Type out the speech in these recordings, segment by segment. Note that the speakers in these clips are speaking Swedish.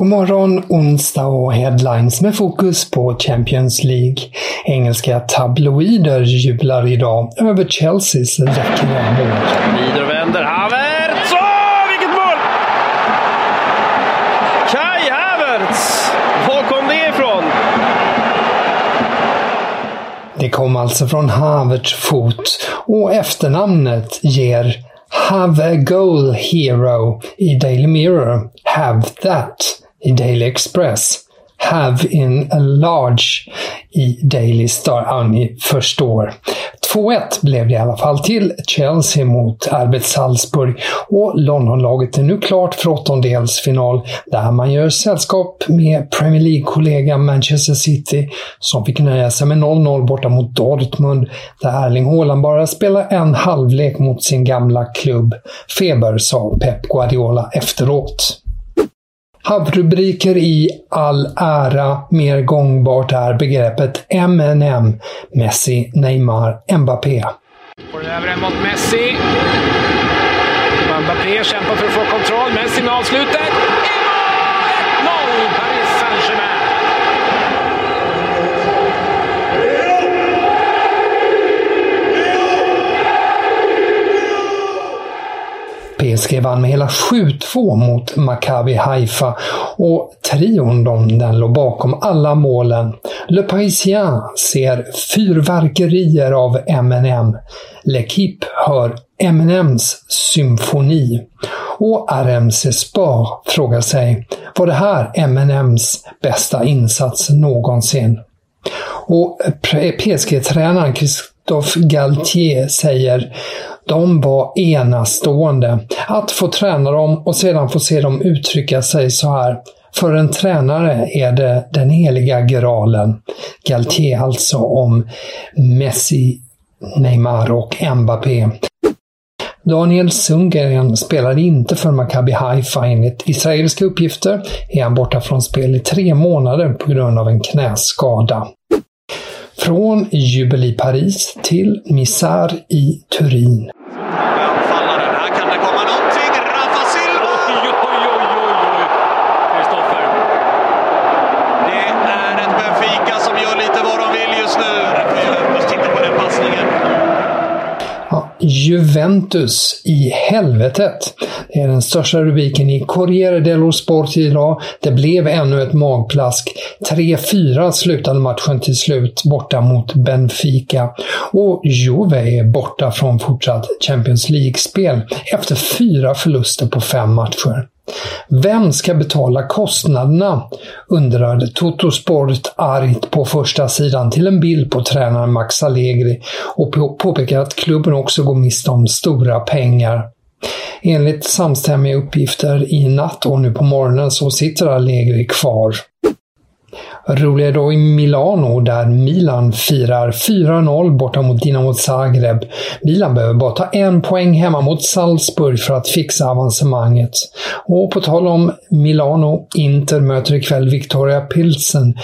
God morgon, onsdag och headlines med fokus på Champions League. Engelska tabloider jublar idag över Chelseas räckliga mål. Vänder Havertz! Åh, vilket mål! Kai Havertz! Var kom det ifrån? Det kom alltså från Havertz fot och efternamnet ger Have a goal hero i Daily Mirror. Have that i Daily Express. Have in a large i Daily Star. Ja, ni förstår. 2-1 blev det i alla fall till Chelsea mot Albert Salzburg och Londonlaget är nu klart för åttondelsfinal där man gör sällskap med Premier League-kollegan Manchester City som fick nöja sig med 0-0 borta mot Dortmund där Erling Haaland bara spelar en halvlek mot sin gamla klubb. Feber, sa Pep Guardiola efteråt. Havrubriker i all ära, mer gångbart är begreppet MNM. Messi, Neymar, Mbappé. Får över en mot Messi. Mbappé kämpar för att få kontroll. Messi med avslutet. I mål! 1-0 Paris Saint-Germain skrev vann med hela 7-2 mot Maccabi Haifa och trion de, den låg bakom alla målen. Le Parisien ser fyrverkerier av M&M. L'Equipe hör M&M's symfoni. Och RMC Spar frågar sig, var det här M&M's bästa insats någonsin? Och PSG-tränaren Christophe Galtier säger de var enastående. Att få träna dem och sedan få se dem uttrycka sig så här. För en tränare är det den heliga graalen. Galtier alltså om Messi, Neymar och Mbappé. Daniel Sundgren spelade inte för Maccabi Haifa. Enligt israeliska uppgifter är han borta från spel i tre månader på grund av en knäskada. Från jubel i Paris till misär i Turin. Anfallaren, här kan det komma någonting. Rafa Silva! Oj, oj, oj, oj, oj. Kristoffer. Det är ett Benfica som gör lite vad de vill just nu. Just titta på den passningen. Ja, Juventus i helvetet. Det är den största rubriken i Corriere dello Sport idag. Det blev ännu ett magplask. 3-4 slutade matchen till slut borta mot Benfica. Och Juve är borta från fortsatt Champions League-spel efter fyra förluster på fem matcher. Vem ska betala kostnaderna? undrade Totosport argt på första sidan till en bild på tränaren Max Allegri och påpekar att klubben också går miste om stora pengar. Enligt samstämmiga uppgifter i natt och nu på morgonen så sitter Allegri kvar. Roligare då i Milano där Milan firar 4-0 borta mot Dinamo Zagreb. Milan behöver bara ta en poäng hemma mot Salzburg för att fixa avancemanget. Och på tal om Milano, Inter möter ikväll Victoria Pilsen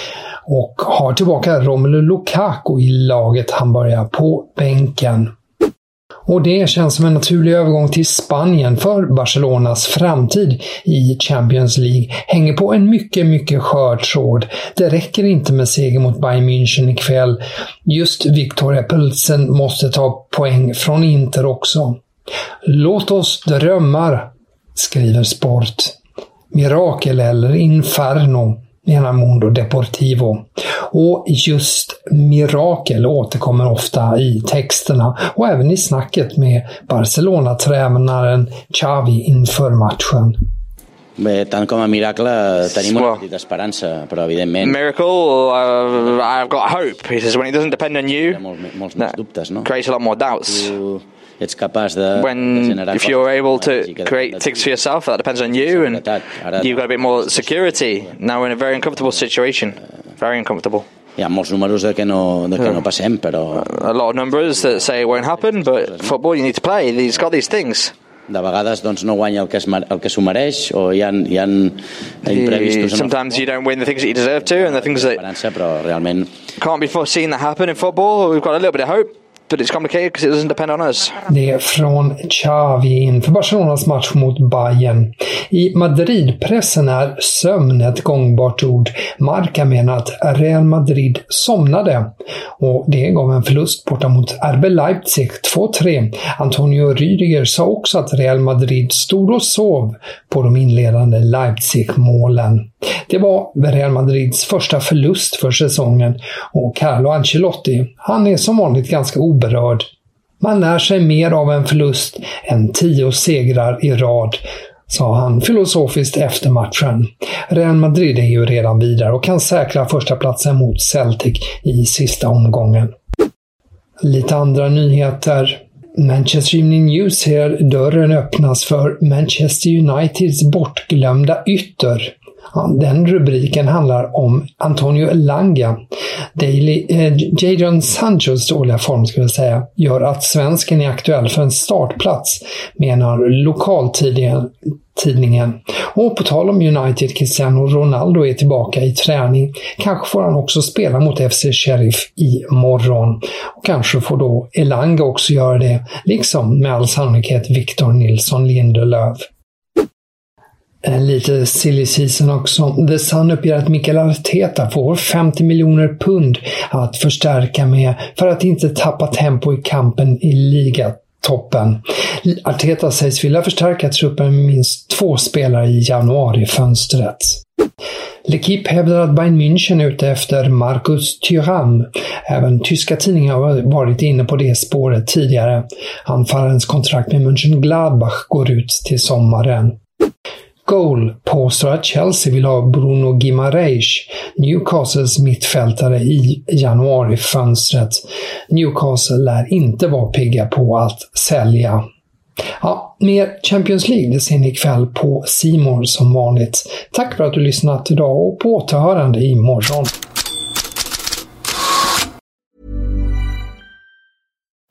och har tillbaka Romelu Lukaku i laget. Han börjar på bänken. Och det känns som en naturlig övergång till Spanien för Barcelonas framtid i Champions League hänger på en mycket, mycket skör tråd. Det räcker inte med seger mot Bayern München ikväll. Just Victoria Pilsen måste ta poäng från Inter också. Låt oss drömmar, skriver Sport. Mirakel eller Inferno menar Mundo Deportivo. Och just mirakel återkommer ofta i texterna och även i snacket med Barcelona-tränaren Xavi inför matchen. Bé, tant com a miracle tenim una petita esperança, però evidentment... Miracle, uh, I've got hope. He says when it doesn't depend on you, molts, molts més dubtes, no? creates a lot more doubts. Tu ets capaç de, when de if you're able to create things for yourself, that depends on you, and you've got a bit more security. Now we're in a very uncomfortable situation. Eh, very uncomfortable. Ha molts números de que no, de que no passem, però A lot of numbers that say it won't happen, but football you need to play. He's got these things. de vegades doncs, no guanya el que, es, el que s'ho mereix o hi ha, hi ha imprevistos Sometimes you don't win the things that you deserve to, and the things that però realment can't be foreseen that happen in football. We've got a little bit of hope, but it's complicated because it doesn't depend on us. Det är från Xavi inför Barcelonas match mot Bayern. I Madridpressen är sömn ett gångbart ord. Marca menar att Real Madrid somnade och det gav en förlust borta mot RB Leipzig 2-3. Antonio Rüdiger sa också att Real Madrid stod och sov på de inledande Leipzig-målen. Det var Real Madrids första förlust för säsongen och Carlo Ancelotti, han är som vanligt ganska oberörd. Man lär sig mer av en förlust än tio segrar i rad, sa han filosofiskt efter matchen. Real Madrid är ju redan vidare och kan säkra första platsen mot Celtic i sista omgången. Lite andra nyheter. Manchester Evening News ser dörren öppnas för Manchester Uniteds bortglömda ytter. Ja, Den rubriken handlar om Antonio Elanga. Daily, eh, Jadon Sanchos dåliga form skulle jag säga, gör att svensken är aktuell för en startplats, menar lokaltidningen. Tidningen. Och på tal om United, Cristiano Ronaldo är tillbaka i träning. Kanske får han också spela mot FC Sheriff imorgon. Och kanske får då Elanga också göra det, liksom med all sannolikhet Victor Nilsson Lindelöf. Eh, lite silly season också. The Sun uppger att Mikael Arteta får 50 miljoner pund att förstärka med för att inte tappa tempo i kampen i ligatoppen. Arteta sägs vilja förstärka truppen med minst två spelare i januarifönstret. L'Equipe hävdar att Bayern München är ute efter Marcus Thuram. Även tyska tidningar har varit inne på det spåret tidigare. Anfallarens kontrakt med München Gladbach går ut till sommaren. Goal påstår att Chelsea vill ha Bruno Gimareish, Newcastles mittfältare i januarifönstret. Newcastle lär inte vara pigga på att sälja. Ja, mer Champions League det ser ni ikväll på Simor som vanligt. Tack för att du lyssnat idag och på återhörande imorgon.